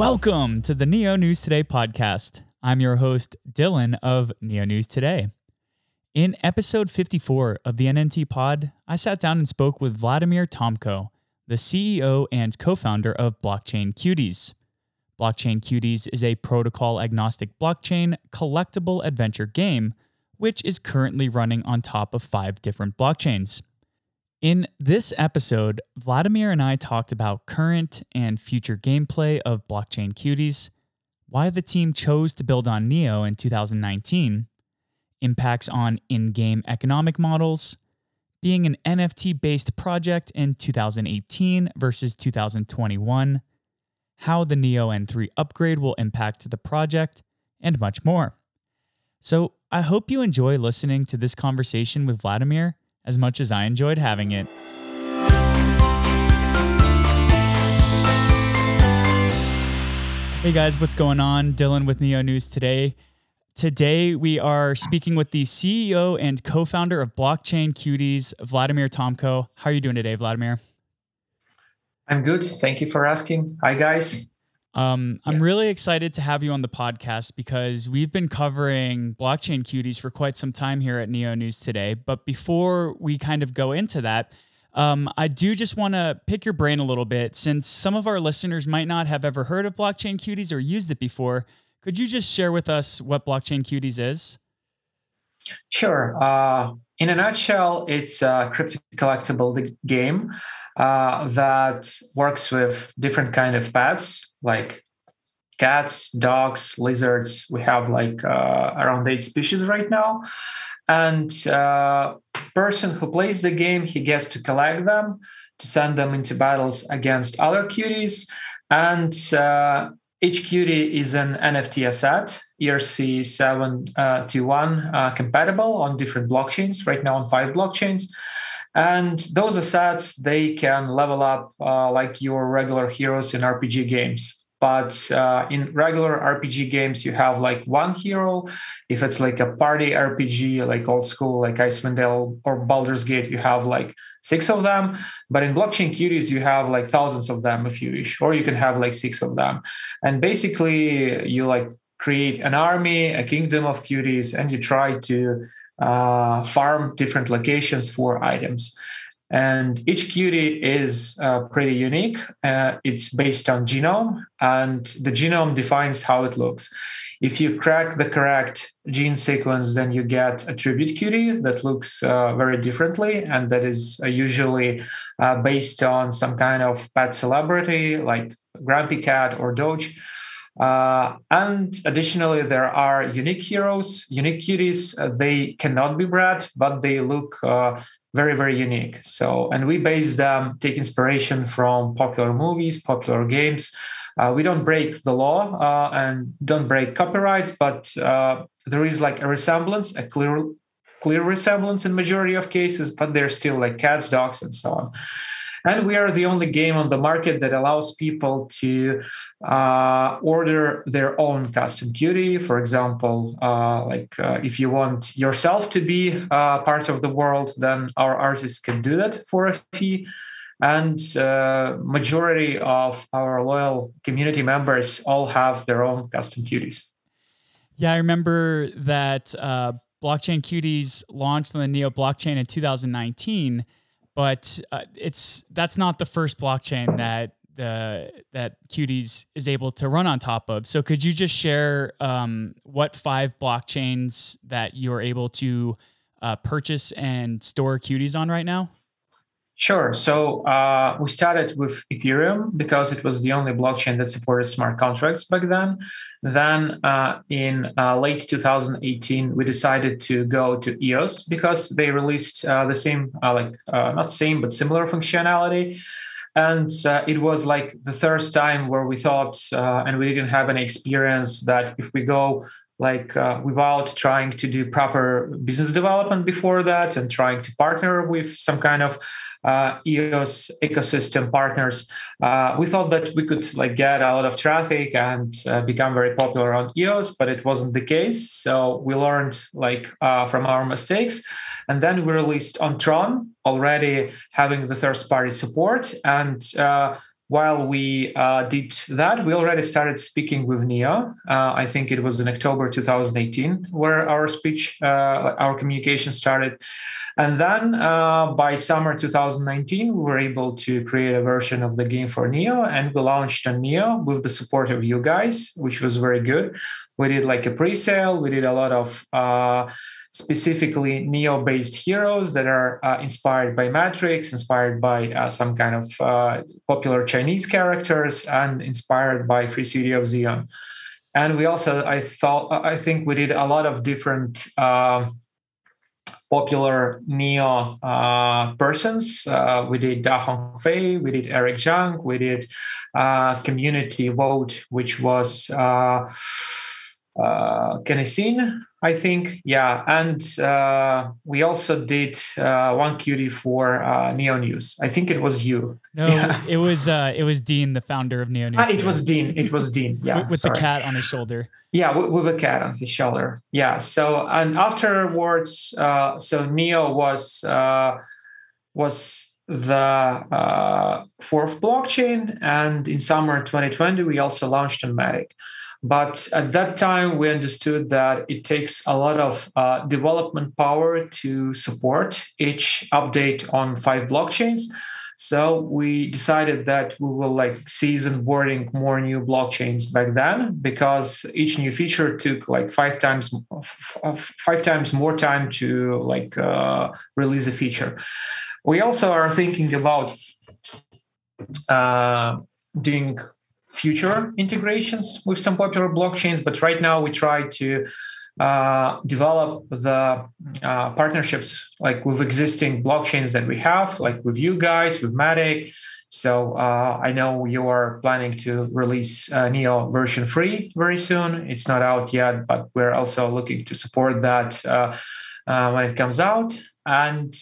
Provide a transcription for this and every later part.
welcome to the Neo News Today podcast. I'm your host, Dylan of Neo News Today. In episode 54 of the NNT pod, I sat down and spoke with Vladimir Tomko, the CEO and co founder of Blockchain Cuties. Blockchain Cuties is a protocol agnostic blockchain collectible adventure game, which is currently running on top of five different blockchains. In this episode, Vladimir and I talked about current and future gameplay of Blockchain Cuties, why the team chose to build on Neo in 2019, impacts on in game economic models, being an NFT based project in 2018 versus 2021, how the Neo N3 upgrade will impact the project, and much more. So I hope you enjoy listening to this conversation with Vladimir as much as I enjoyed having it. Hey guys, what's going on? Dylan with Neo News today. Today we are speaking with the CEO and co-founder of Blockchain Cuties, Vladimir Tomko. How are you doing today, Vladimir? I'm good. Thank you for asking. Hi guys. Um, I'm really excited to have you on the podcast because we've been covering blockchain cuties for quite some time here at Neo News today. But before we kind of go into that, um, I do just want to pick your brain a little bit since some of our listeners might not have ever heard of blockchain cuties or used it before. Could you just share with us what blockchain cuties is? Sure. Uh, in a nutshell, it's a crypto collectible game uh, that works with different kind of pets like cats, dogs, lizards. We have like uh, around eight species right now. And uh, person who plays the game, he gets to collect them to send them into battles against other cuties. And uh, each cutie is an NFT asset, ERC721 uh, compatible on different blockchains, right now on five blockchains. And those assets, they can level up uh, like your regular heroes in RPG games. But uh, in regular RPG games, you have like one hero. If it's like a party RPG, like old school, like Icewind Dale or Baldur's Gate, you have like six of them. But in Blockchain Cuties, you have like thousands of them if you wish, or you can have like six of them. And basically, you like create an army, a kingdom of cuties, and you try to uh, farm different locations for items. And each cutie is uh, pretty unique. Uh, it's based on genome, and the genome defines how it looks. If you crack the correct gene sequence, then you get a tribute cutie that looks uh, very differently, and that is uh, usually uh, based on some kind of pet celebrity like Grumpy Cat or Doge. Uh, and additionally, there are unique heroes, unique cuties. Uh, they cannot be bred, but they look uh, very, very unique. So, and we base them, take inspiration from popular movies, popular games. Uh, we don't break the law uh, and don't break copyrights, but uh, there is like a resemblance, a clear, clear resemblance in majority of cases, but they're still like cats, dogs, and so on. And we are the only game on the market that allows people to uh, order their own custom cutie. For example, uh, like uh, if you want yourself to be uh, part of the world, then our artists can do that for a fee. And uh, majority of our loyal community members all have their own custom cuties. Yeah, I remember that uh, Blockchain Cuties launched on the Neo blockchain in 2019 but uh, it's that's not the first blockchain that the that Cuties is able to run on top of. So could you just share um, what five blockchains that you're able to uh, purchase and store Cuties on right now? Sure. So uh, we started with Ethereum because it was the only blockchain that supported smart contracts back then. Then uh, in uh, late 2018, we decided to go to EOS because they released uh, the same, uh, like uh, not same, but similar functionality. And it was like the first time where we thought, and we didn't have any experience, that if we go like uh, without trying to do proper business development before that and trying to partner with some kind of uh, EOS ecosystem partners, uh, we thought that we could like get a lot of traffic and uh, become very popular on EOS, but it wasn't the case. So we learned like uh, from our mistakes, and then we released on Tron already having the first party support and uh, while we uh, did that, we already started speaking with Neo. Uh, I think it was in October 2018 where our speech, uh, our communication started. And then uh, by summer 2019, we were able to create a version of the game for Neo, and we launched on Neo with the support of you guys, which was very good. We did like a pre-sale. We did a lot of uh, specifically neo-based heroes that are uh, inspired by matrix inspired by uh, some kind of uh, popular chinese characters and inspired by free city of Zion and we also i thought i think we did a lot of different um, popular neo uh, persons. Uh, we did da hongfei we did Erik Zhang we did uh, community vote which was uh, uh, I think. Yeah, and uh, we also did uh, one cutie for uh, Neo News. I think it was you. No, yeah. it was uh, it was Dean, the founder of Neo News. Ah, it was Dean. It was Dean. Yeah, with, with the cat on his shoulder. Yeah, with, with, a cat on his shoulder. Yeah. So and afterwards, uh, so Neo was uh, was the uh, fourth blockchain, and in summer 2020 we also launched on Matic. But at that time, we understood that it takes a lot of uh, development power to support each update on five blockchains. So we decided that we will like season boarding more new blockchains back then because each new feature took like five times five times more time to like uh, release a feature. We also are thinking about uh, doing future integrations with some popular blockchains. But right now, we try to uh, develop the uh, partnerships like with existing blockchains that we have, like with you guys, with Matic. So uh, I know you are planning to release uh, Neo version three very soon. It's not out yet, but we're also looking to support that uh, uh, when it comes out. And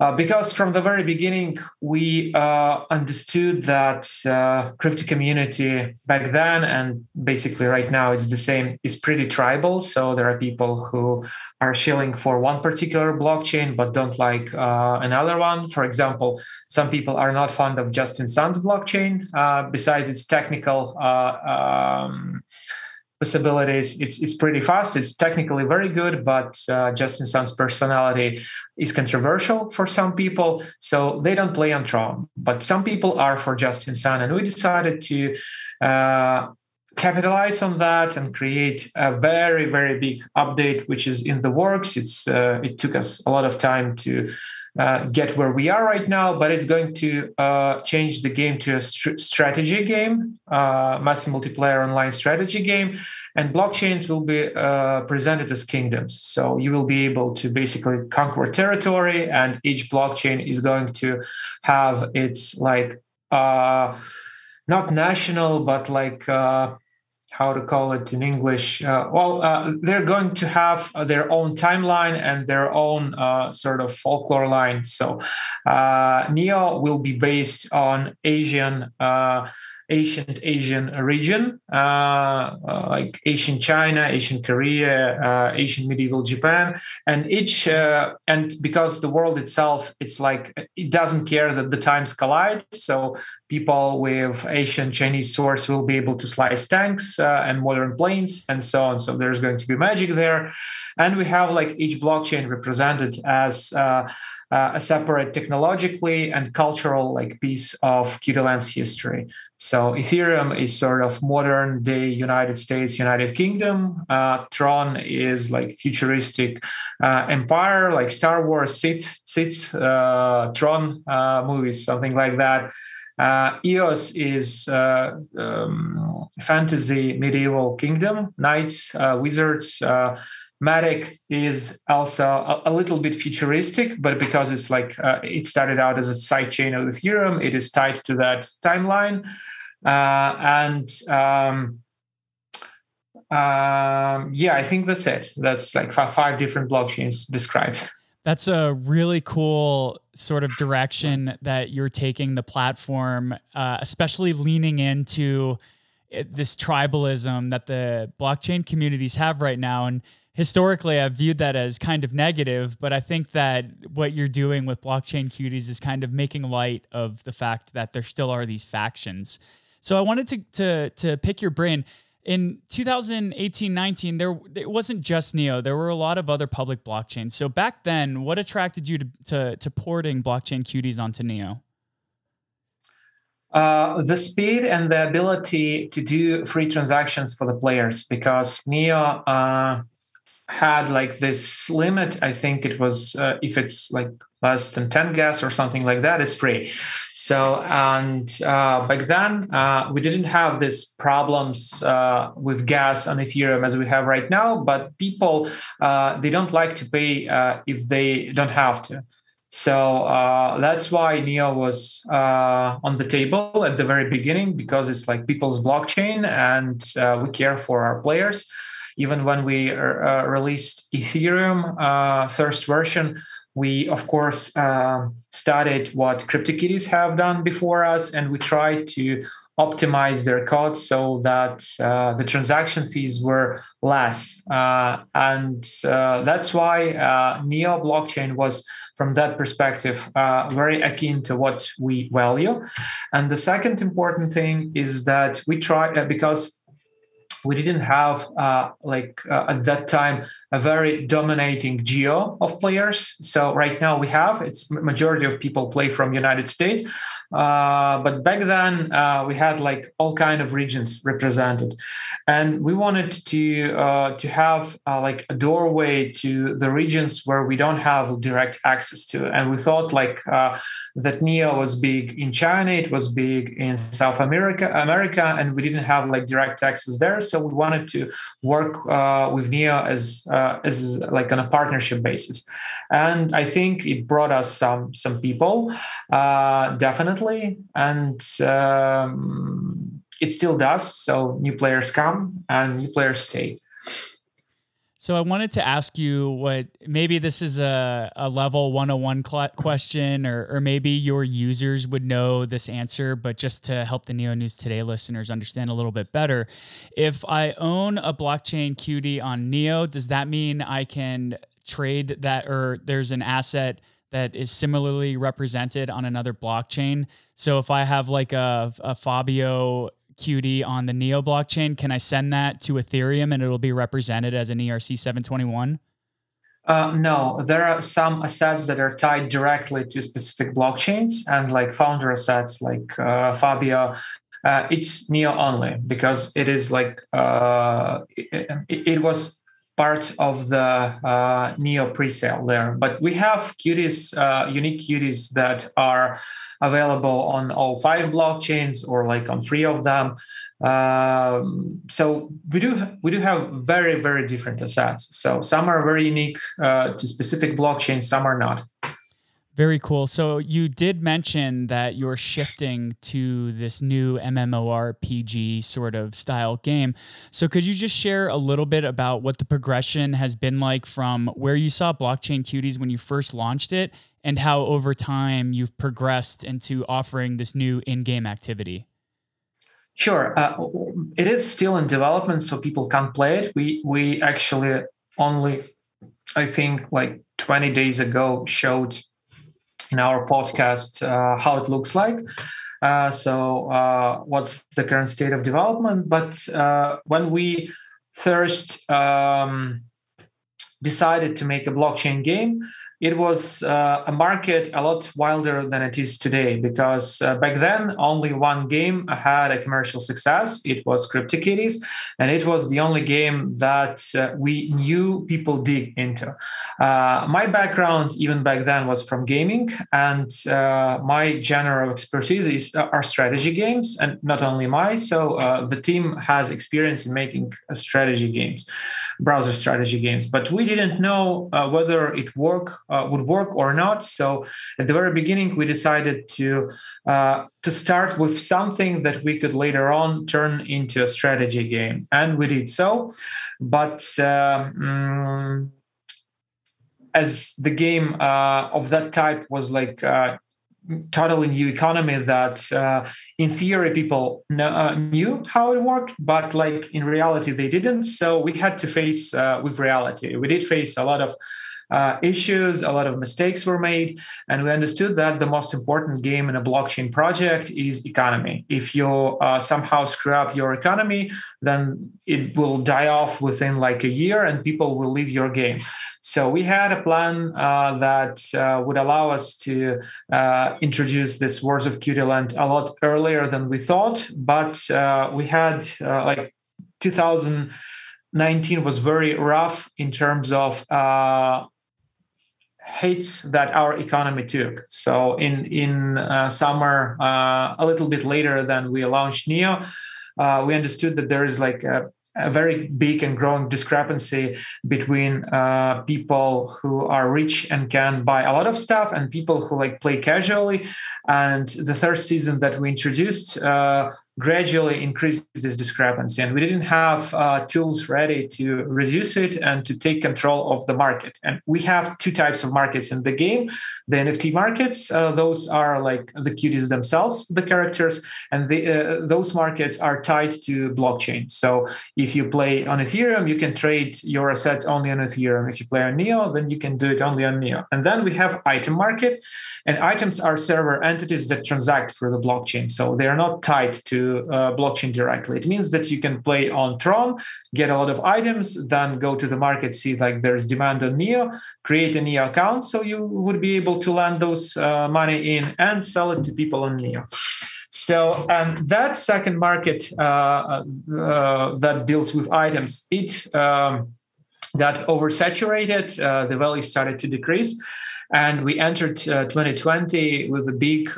uh, because from the very beginning, we uh, understood that uh, crypto community back then and basically right now it's the same is pretty tribal. So there are people who are shilling for one particular blockchain but don't like uh, another one. For example, some people are not fond of Justin Sun's blockchain uh, besides its technical. Um, possibilities. It's it's pretty fast. It's technically very good, but uh, Justin Sun's personality is controversial for some people, so they don't play on Tron. But some people are for Justin Sun, and we decided to. Uh, capitalize on that and create a very very big update which is in the works it's uh, it took us a lot of time to uh, get where we are right now, but it's going to uh, change the game to a st- strategy game, uh, massive multiplayer online strategy game, and blockchains will be uh, presented as kingdoms. So you will be able to basically conquer territory, and each blockchain is going to have its like uh, not national, but like uh, how to call it in English. Uh, well, uh, they're going to have their own timeline and their own uh, sort of folklore line. So, uh, Neo will be based on Asian uh, ancient Asian region, uh, uh, like ancient China, ancient Korea, uh, ancient medieval Japan, and each and because the world itself, it's like it doesn't care that the times collide. So people with Asian Chinese source will be able to slice tanks uh, and modern planes and so on. So there's going to be magic there, and we have like each blockchain represented as uh, uh, a separate technologically and cultural like piece of Cutie history. So Ethereum is sort of modern day United States, United Kingdom. Uh, Tron is like futuristic uh, empire, like Star Wars, Sith, Sith uh, Tron uh, movies, something like that. Uh, EOS is um, fantasy medieval kingdom, knights, wizards, Matic is also a, a, little bit futuristic, but because it's like uh, it started out as a sidechain of Ethereum, it is tied to that timeline. Uh, and um, um, yeah, I think that's it. That's like five, five different blockchains described. That's a really cool sort of direction that you're taking the platform, uh, especially leaning into this tribalism that the blockchain communities have right now. And historically I've viewed that as kind of negative, but I think that what you're doing with blockchain cuties is kind of making light of the fact that there still are these factions. So I wanted to to to pick your brain. In 2018-19, there it wasn't just Neo. There were a lot of other public blockchains. So back then, what attracted you to to, to porting blockchain cuties onto Neo? Uh, the speed and the ability to do free transactions for the players because Neo uh, had like this limit. I think it was uh, if it's like less than 10 gas or something like that, it's free. So, and uh, back then uh, we didn't have these problems with gas on Ethereum as we have right now, but people, they don't like to pay if they don't have to. So uh, that's why Neo was uh, on the table at the very beginning because it's like people's blockchain and uh, we care for our players. Even when we uh, released Ethereum uh, first version, we of course uh, studied what CryptoKitties have done before us and we tried to optimize their code so that uh, the transaction fees were less. Uh, and uh, that's why uh, Neo blockchain was, from that perspective, uh, very akin to what we value. And the second important thing is that we try, uh, because we didn't have uh, like uh, at that time a very dominating geo of players. So right now we have it's majority of people play from united states uh, but back then uh, we had like all kind of regions represented, and we wanted to uh, to have uh, like a doorway to the regions where we don't have direct access to. And we thought like uh, that Neo was big in China, it was big in South America, America, and we didn't have like direct access there. So we wanted to work with Neo as as like on a partnership basis, and I think it brought us some some people, definitely and um, it still does. So new players come and new players stay. So I wanted to ask you what maybe this is a, a level 101 cl- question, or, or maybe your users would know this answer, but just to help the Neo News Today listeners understand a little bit better. If I own a blockchain cutie on Neo, does that mean I can trade that, or there's an asset that is similarly represented on another blockchain. So if I have like a, a Fabio cutie on the Neo blockchain, can I send that to Ethereum and it'll be represented as an ERC 721? Uh, no, there are some assets that are tied directly to specific blockchains, and like founder assets like uh, Fabio, uh, it's Neo only because it is like uh, it, it, was part of the uh, Neo pre-sale there. But we have cuties, uh, unique cuties that are available on all five blockchains or like on three of them. Um, so we do we do have very very different assets. So some are very unique uh, to specific blockchains, some are not. Very cool. So you did mention that you're shifting to this new MMORPG sort of style game. So could you just share a little bit about what the progression has been like from where you saw Blockchain Cuties when you first launched it and how over time you've progressed into offering this new in-game activity? Sure. Uh, it is still in development, so people can't play it. We we actually only, I think, like 20 days ago showed in our podcast uh, how it looks like. Uh, so, uh, what's the current state of development? But when we first um, decided to make a blockchain game, it was uh, a market a lot wilder than it is today because uh, back then only one game had a commercial success. It was cryptokitties and it was the only game that uh, we knew people dig into. Uh, my background even back then was from gaming and uh, my general expertise is uh, are strategy games and not only my so the team has experience in making strategy games browser strategy games. But we didn't know whether it worked uh, would work or not. So at the very beginning, we decided to uh, to start with something that we could later on turn into a strategy game, and we did so. But um, as the game uh, of that type was like uh, totally new economy that uh, in theory people know, uh, knew how it worked but like in reality they didn't so we had to face uh, with reality we did face a lot of uh, issues, a lot of mistakes were made, and we understood that the most important game in a blockchain project is economy. If you uh, somehow screw up your economy, then it will die off within like a year, and people will leave your game. So we had a plan uh, that uh, would allow us to uh, introduce this Wars of Cutie a lot earlier than we thought, but uh, we had like 2019 was very rough in terms of uh, hits that our economy took. So in in uh, summer, uh, a little bit later than we launched Neo, uh, we understood that there is like a, a very big and growing discrepancy between uh, people who are rich and can buy a lot of stuff and people who like play casually. And the third season that we introduced uh, gradually increase this discrepancy. And we didn't have uh, tools ready to reduce it and to take control of the market. And we have two types of markets in the game the NFT markets, uh, those are like the cuties themselves, the characters, and the, uh, those markets are tied to blockchain. So if you play on Ethereum, you can trade your assets only on Ethereum. If you play on Neo, then you can do it only on Neo. And then we have item market, and items are server entities that transact through the blockchain. So they are not tied to uh, blockchain directly. It means that you can play on Tron, get a lot of items, then go to the market, see like there's demand on Neo, create a Neo account, so you would be able to land those uh, money in and sell it to people on Neo. So, and that second market uh, uh, that deals with items, it um, got oversaturated. Uh, the value started to decrease, and we entered 2020 uh, with a big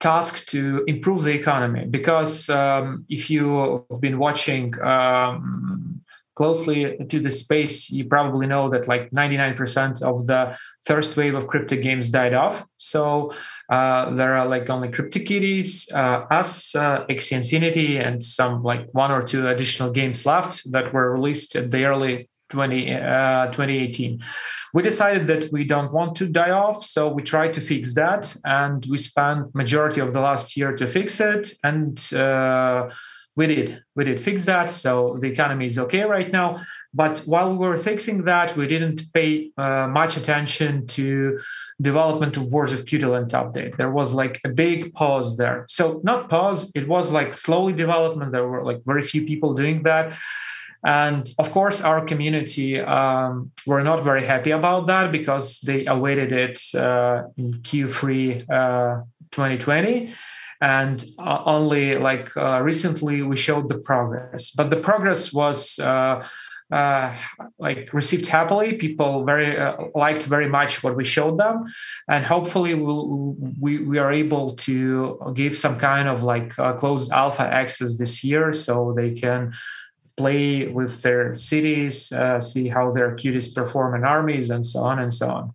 task to improve the economy. Because um, if you've been watching um, closely to the space you probably know that like 99% of the first wave of crypto games died off. So uh, there are like only CryptoKitties, uh, us, uh, Infinity, and some like one or two additional games left that were released at the early 20, uh, 2018 we decided that we don't want to die off so we tried to fix that and we spent majority of the last year to fix it and uh, we did. We did fix that so the economy is okay right now. But while we were fixing that we didn't pay uh, much attention to development of wars of Cutie update. There was like a big pause there. So not pause it was like slowly development. There were like very few people doing that and of course, our community um, were not very happy about that because they awaited it uh, in Q3 uh, 2020. And uh, only like uh, recently we showed the progress. But the progress was uh, uh, like received happily. People very liked very much what we showed them, and hopefully we'll, we we are able to give some kind of like closed alpha access this year, so they can play with their cities, uh, see how their cuties perform in armies, and so on and so on.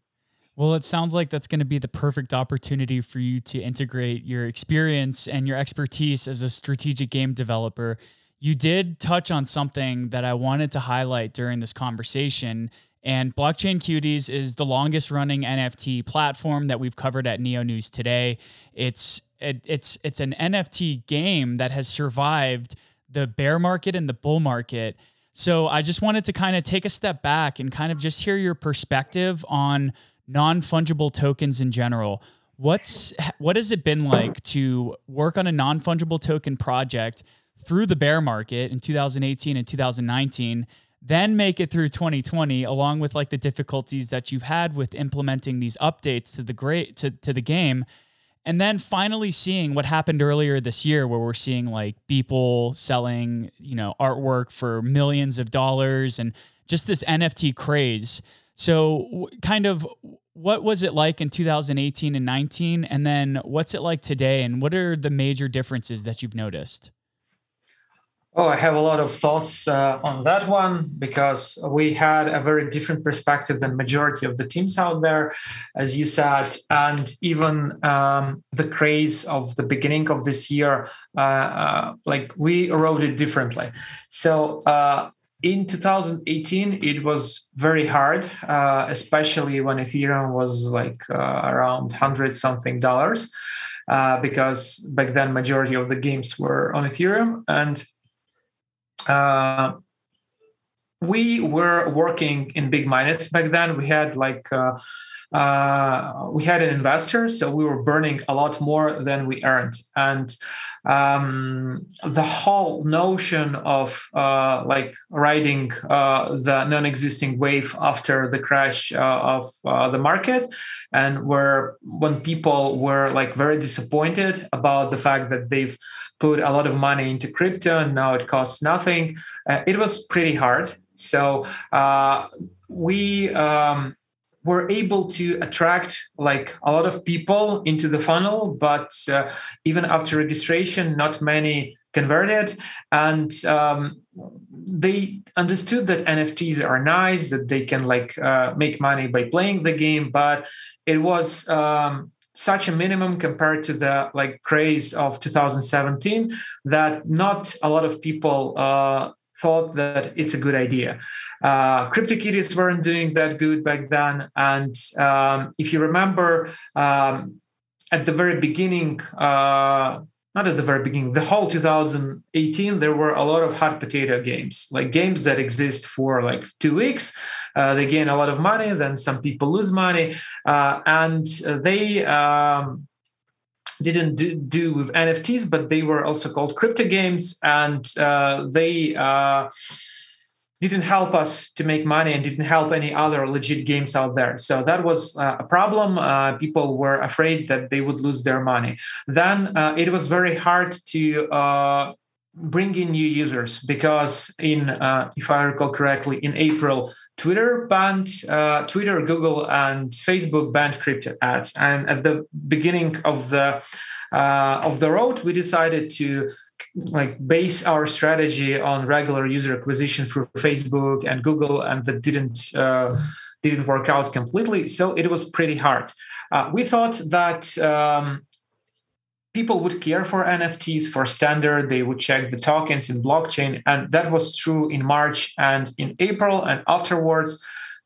Well, it sounds like that's going to be the perfect opportunity for you to integrate your experience and your expertise as a strategic game developer. You did touch on something that I wanted to highlight during this conversation. And Blockchain Cuties is the longest running NFT platform that we've covered at Neo News today. It's it, it's it's an NFT game that has survived the bear market and the bull market. So I just wanted to kind of take a step back and kind of just hear your perspective on non-fungible tokens in general. What's what has it been like to work on a non-fungible token project through the bear market in 2018 and 2019, then make it through 2020 along with like the difficulties that you've had with implementing these updates to the great to, to the game and then finally seeing what happened earlier this year, where we're seeing like people selling, you know, artwork for millions of dollars and just this NFT craze. So, kind of what was it like in 2018 and 19? And then what's it like today? And what are the major differences that you've noticed? Oh, I have a lot of thoughts uh, on that one because we had a very different perspective than majority of the teams out there, as you said, and even um, the craze of the beginning of this year, uh, uh, like we wrote it differently. So uh, in 2018 it was very hard uh, especially when ethereum was like uh, around 100 something dollars uh, because back then majority of the games were on ethereum and uh, we were working in big minus back then. We had like uh, uh, we had an investor, so we were burning a lot more than we earned. And um, the whole notion of uh, like riding uh, the non-existing wave after the crash uh, of uh, the market, and where when people were like very disappointed about the fact that they've put a lot of money into crypto and now it costs nothing, uh, it was pretty hard. So we um, were able to attract like a lot of people into the funnel but uh, even after registration not many converted. And um, they understood that nfts are nice that they can like uh, make money by playing the game but it was um, such a minimum compared to the like craze of 2017 that not a lot of people uh, thought that it's a good idea uh, CryptoKitties weren't doing that good back then. And um, if you remember, um, at the very beginning, uh, not at the very beginning, the whole 2018, there were a lot of hot potato games, like games that exist for like two weeks. Uh, they gain a lot of money, then some people lose money. Uh, and they, um, didn't do, do, with NFTs, but they were also called crypto games, and uh, they uh, didn't help us to make money and didn't help any other legit games out there. So that was uh, a problem. Uh, people were afraid that they would lose their money. Then uh, it was very hard to uh, bring in new users because in, uh, if I recall correctly, in April, Twitter banned uh, Twitter, Google, and Facebook banned crypto ads. And at the beginning of the of the road, we decided to like base our strategy on regular user acquisition through Facebook and Google, and that didn't uh, didn't work out completely. So it was pretty hard. Uh, we thought that um, people would care for NFTs for standard. They would check the tokens in blockchain, and that was true in March and in April, and afterwards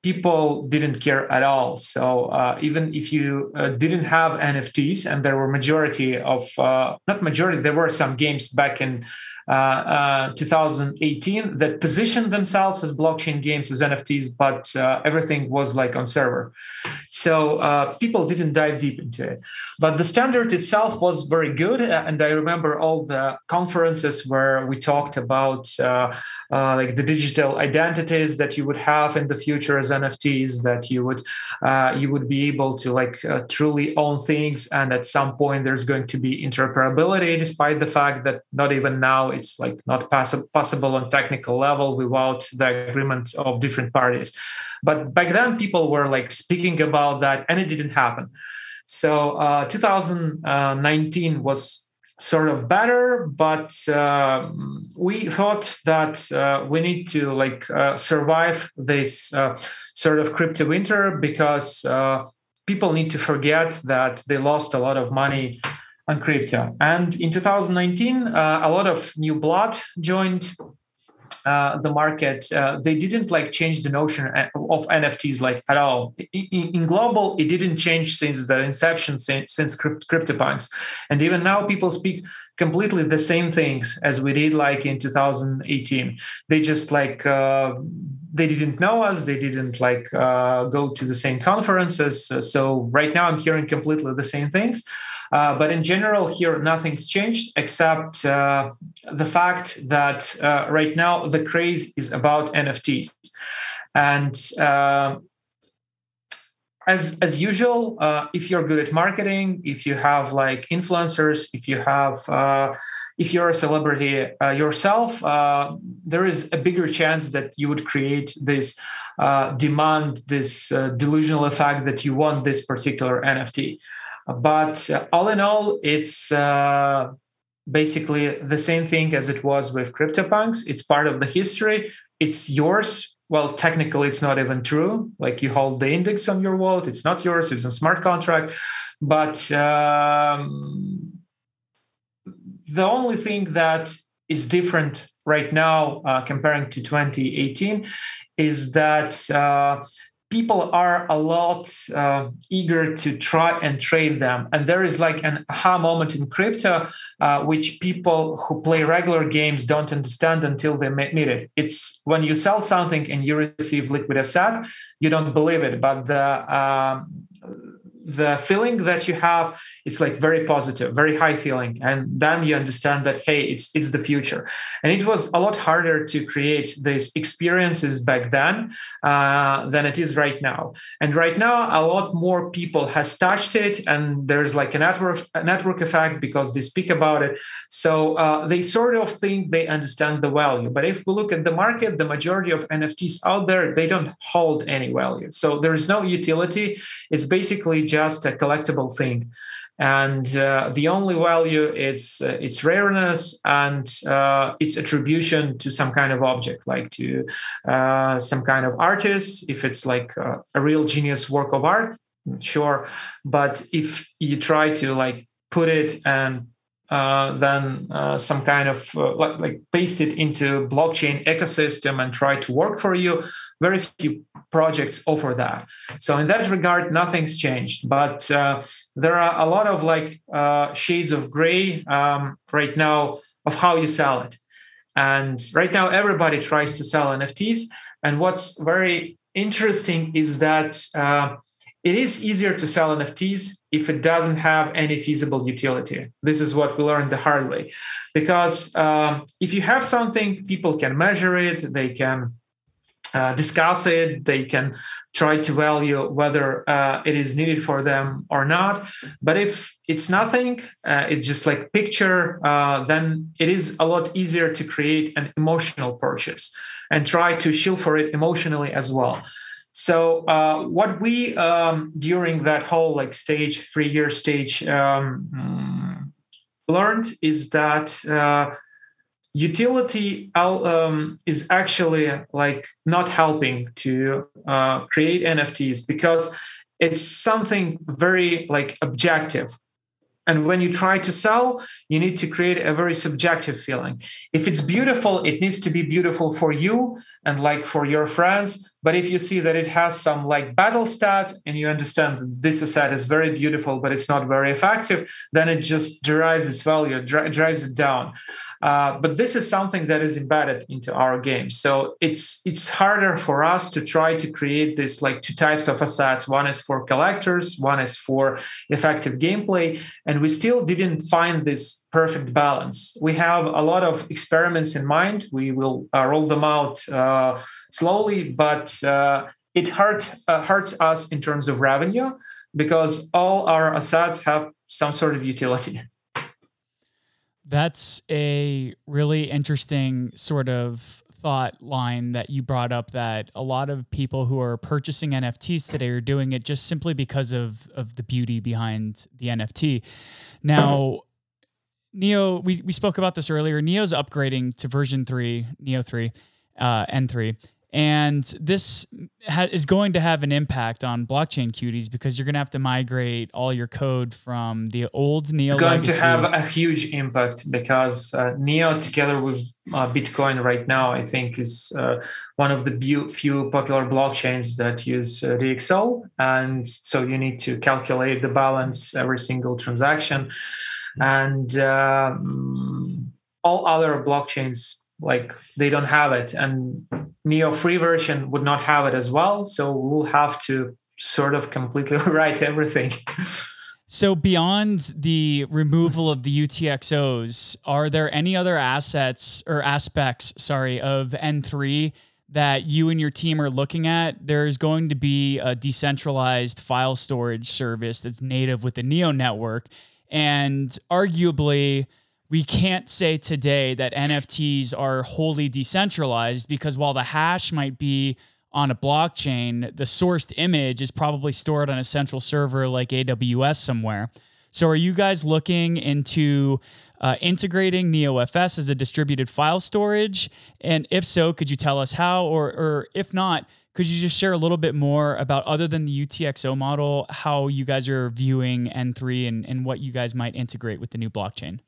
people didn't care at all. So uh, even if you uh, didn't have NFTs, and there were majority of uh, not majority, there were some games back in 2018 that positioned themselves as blockchain games as NFTs, but uh, everything was like on server. So uh, people didn't dive deep into it. But the standard itself was very good. And I remember all the conferences where we talked about uh, uh, like the digital identities that you would have in the future as NFTs, that you would you would be able to like truly own things. And at some point, there's going to be interoperability, despite the fact that not even now it's like not pass- possible on technical level without the agreement of different parties but back then people were like speaking about that and it didn't happen so uh, 2019 was sort of better but uh, we thought that uh, we need to like uh, survive this uh, sort of crypto winter because uh, people need to forget that they lost a lot of money on crypto. And in 2019, uh, a lot of new blood joined uh, the market. Uh, they didn't like change the notion of NFTs like at all. In, in, global, it didn't change since the inception, since, since CryptoPunks, and even now people speak completely the same things as we did like in 2018. They just like. Uh, they didn't know us they didn't like uh, go to the same conferences so right now i'm hearing completely the same things uh, but in general, here nothing's changed except uh, the fact that uh, right now the craze is about NFTs, and uh, as as usual, uh, if you're good at marketing, if you have like influencers, if you have if you're a celebrity uh, yourself, uh, there is a bigger chance that you would create this uh, demand, this delusional effect that you want this particular NFT. But uh, all in all, it's uh, basically the same thing as it was with CryptoPunks. It's part of the history. It's yours. Well, technically, it's not even true. Like you hold the index on your wallet, it's not yours. It's a smart contract. But um, the only thing that is different right now, uh, comparing to 2018, is that uh, people are a lot uh, eager to try and trade them. And there is like an aha moment in crypto, uh, which people who play regular games don't understand until they meet it. It's when you sell something and you receive liquid asset, you don't believe it. But the um, the feeling that you have it's like very positive very high feeling and then you understand that hey it's it's the future. And it was a lot harder to create these experiences back then uh, than it is right now. And right now a lot more people has touched it and there's like a network a network effect because they speak about it. So uh, they sort of think they understand the value. But if we look at the market the majority of nfts out there they don't hold any value. So there's no utility. It's basically just a collectible thing. And uh, the only value is uh, its rareness and uh, its attribution to some kind of object like to uh, some kind of artist. If it's like uh, a real genius work of art sure. But if you try to like put it and uh, then some kind of like, like paste it into blockchain ecosystem and try to work for you very few projects offer that. So in that regard, nothing's changed. But uh, there are a lot of like uh, shades of gray um, right now of how you sell it. And right now, everybody tries to sell NFTs. And what's very interesting is that uh, it is easier to sell NFTs if it doesn't have any feasible utility. This is what we learned the hard way. Because um, if you have something, people can measure it, they can uh, discuss it. They can try to value whether uh, it is needed for them or not. But if it's nothing, uh, it's just like picture, uh, then it is a lot easier to create an emotional purchase and try to shield for it emotionally as well. So uh, what we um, during that whole like stage, three year stage, um, learned is that utility um, is actually like not helping to uh, create nfts because it's something very like objective. And when you try to sell you need to create a very subjective feeling. If it's beautiful it needs to be beautiful for you and like for your friends. But if you see that it has some like battle stats and you understand that this asset is very beautiful but it's not very effective then it just derives its value dri- drives it down uh, but this is something that is embedded into our game. So it's it's harder for us to try to create this like two types of assets. One is for collectors, one is for effective gameplay, and we still didn't find this perfect balance. We have a lot of experiments in mind. We will uh, roll them out uh, slowly, but uh, it hurt uh, hurts us in terms of revenue because all our assets have some sort of utility. That's a really interesting sort of thought line that you brought up that a lot of people who are purchasing NFTs today are doing it just simply because of of the beauty behind the NFT. Now, Neo, we, we spoke about this earlier. Neo's upgrading to version three, Neo three, uh, N3. And this ha- is going to have an impact on blockchain cuties because you're going to have to migrate all your code from the old Neo. It's going legacy. to have a huge impact because uh, Neo, together with uh, Bitcoin right now, I think is uh, one of the few popular blockchains that use uh, UTXO. And so you need to calculate the balance every single transaction. And um, all other blockchains like they don't have it and neo free version would not have it as well so we'll have to sort of completely rewrite everything. So beyond the removal of the utxos are there any other assets or aspects sorry of n3 that you and your team are looking at? There's going to be a decentralized file storage service that's native with the neo network and arguably we can't say today that NFTs are wholly decentralized because while the hash might be on a blockchain, the sourced image is probably stored on a central server like AWS somewhere. So, are you guys looking into uh, integrating NeoFS as a distributed file storage? And if so, could you tell us how? Or, or if not, could you just share a little bit more about, other than the UTXO model, how you guys are viewing N3 and, and what you guys might integrate with the new blockchain?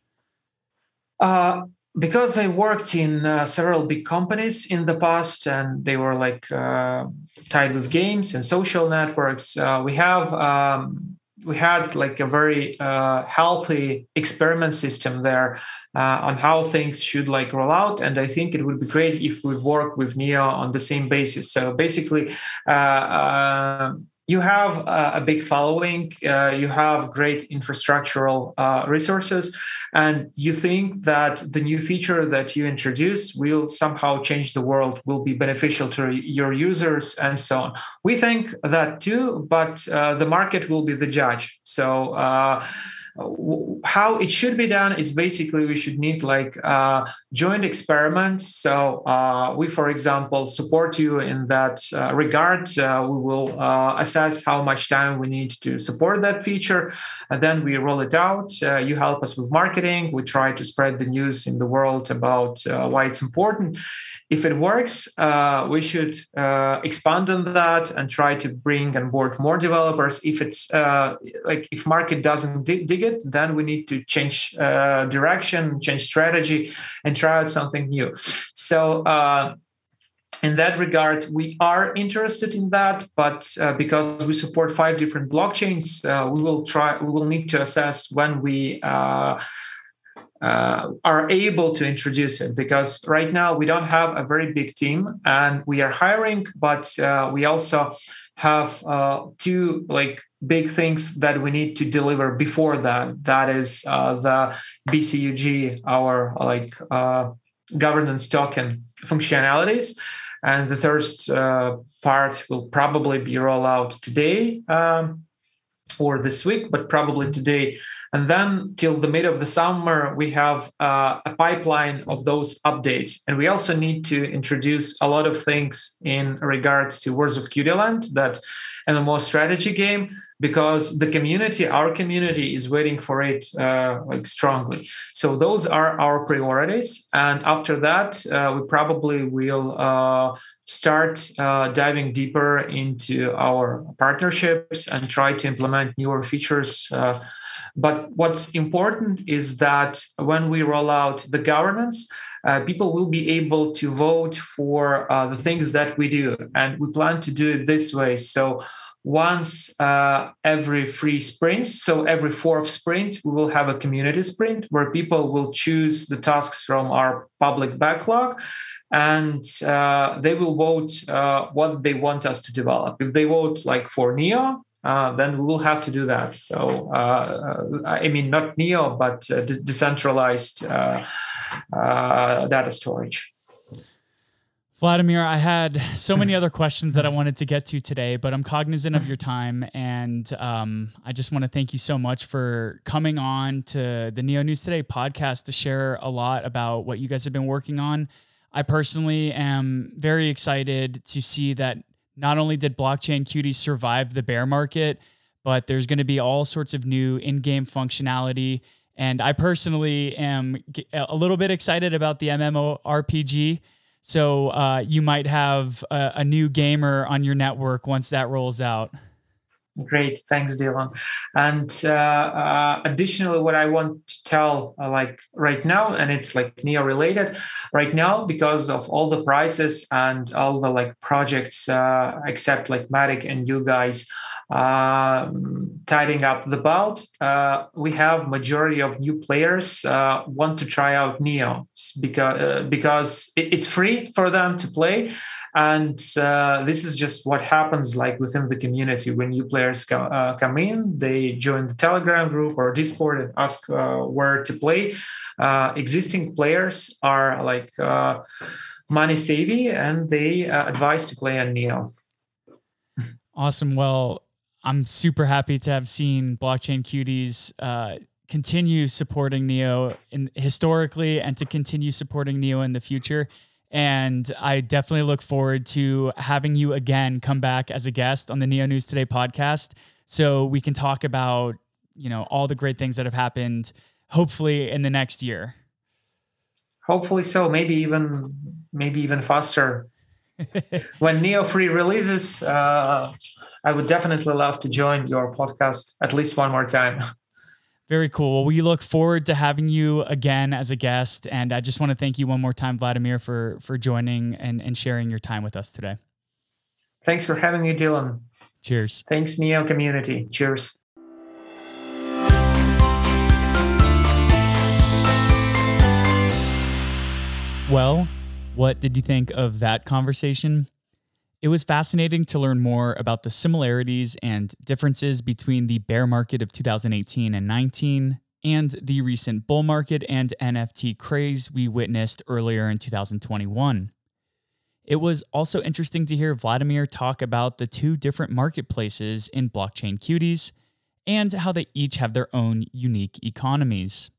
Uh, because I worked in uh, several big companies in the past, and they were like uh, tied with games and social networks, uh, we have um, we had like a very uh, healthy experiment system there uh, on how things should like roll out. And I think it would be great if we work with Neo on the same basis. So basically uh, you have a big following, uh, you have great infrastructural uh, resources, and you think that the new feature that you introduce will somehow change the world, will be beneficial to your users, and so on. We think that too, but uh, the market will be the judge. So uh, how it should be done is basically we should need like a joint experiment. So uh, we for example support you in that uh, regard. Uh, we will uh, assess how much time we need to support that feature and then we roll it out. Uh, you help us with marketing. We try to spread the news in the world about uh, why it's important if it works, uh, we should uh, expand on that and try to bring on board more developers. If it's uh, like if market doesn't dig, it, then we need to change uh, direction, change strategy, and try out something new. So. Uh, in that regard, we are interested in that, but uh, because we support five different blockchains, we will try. We will need to assess when we uh, are able to introduce it because right now we don't have a very big team and we are hiring but uh, we also have uh, two like big things that we need to deliver before that. That is uh, the bcug our like uh, governance token functionalities. And the first uh, part will probably be rolled out today um, or this week but probably today and then till the mid of the summer, we have uh, a pipeline of those updates. And we also need to introduce a lot of things in regards to Words of Land, that MMO strategy game, because the community, our community, is waiting for it uh, like strongly. So those are our priorities. And after that, uh, we probably will uh, start uh, diving deeper into our partnerships and try to implement newer features uh, but what's important is that when we roll out the governance, uh, people will be able to vote for uh, the things that we do. And we plan to do it this way. So once uh, every three sprints, so every fourth sprint, we will have a community sprint where people will choose the tasks from our public backlog and uh, they will vote uh, what they want us to develop. If they vote like for Neo, uh, then we will have to do that. So, uh, I mean, not NEO, but uh, de- decentralized uh, uh, data storage. Vladimir, I had so many other questions that I wanted to get to today, but I'm cognizant of your time. And um, I just want to thank you so much for coming on to the Neo News Today podcast to share a lot about what you guys have been working on. I personally am very excited to see that not only did blockchain cuties survive the bear market, but there's going to be all sorts of new in-game functionality. And I personally am a little bit excited about the MMORPG. So uh, you might have a, a new gamer on your network once that rolls out. Great, thanks, Dylan. And uh, uh, additionally, what I want to tell, uh, like right now, and it's like Neo related, right now because of all the prices and all the like projects, uh, except like Matic and you guys, uh, tidying up the belt, uh, we have majority of new players uh, want to try out Neo because uh, because it's free for them to play and uh, this is just what happens like within the community. When new players come, uh, come in they join the telegram group or discord and ask uh, where to play. Uh, existing players are like uh, money savvy and they uh, advise to play on neo. Awesome. Well i'm super happy to have seen blockchain cuties continue supporting neo in historically and to continue supporting neo in the future and I definitely look forward to having you again come back as a guest on the Neo News Today podcast so we can talk about, you know, all the great things that have happened hopefully in the next year. Hopefully so, maybe even maybe even faster. when Neo3 releases, uh, I would definitely love to join your podcast at least one more time. Very cool. Well, we look forward to having you again as a guest. And I just want to thank you one more time, Vladimir, for for joining and, and sharing your time with us today. Thanks for having me, Dylan. Cheers. Thanks, Neo community. Cheers. Well, what did you think of that conversation? It was fascinating to learn more about the similarities and differences between the bear market of 2018 and 19 and the recent bull market and NFT craze we witnessed earlier in 2021. It was also interesting to hear Vladimir talk about the two different marketplaces in Blockchain Cuties and how they each have their own unique economies.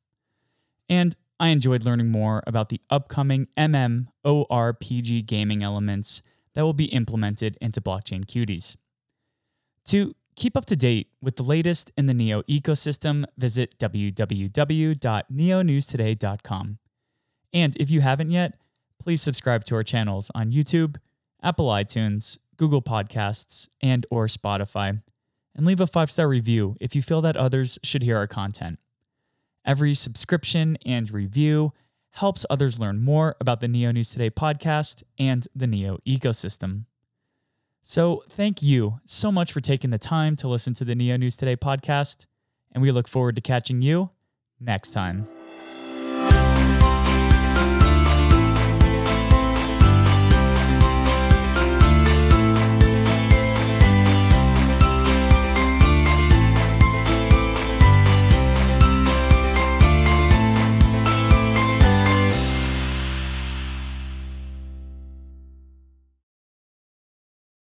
And I enjoyed learning more about the upcoming MMORPG gaming elements that will be implemented into Blockchain Cuties. To keep up to date with the latest in the NEO ecosystem, visit www.neonewstoday.com. And if you haven't yet, please subscribe to our channels on YouTube, Apple iTunes, Google Podcasts, and or Spotify, and leave a 5-star review if you feel that others should hear our content. Every subscription and review helps others learn more about the Neo News Today podcast and the Neo ecosystem. So, thank you so much for taking the time to listen to the Neo News Today podcast, and we look forward to catching you next time.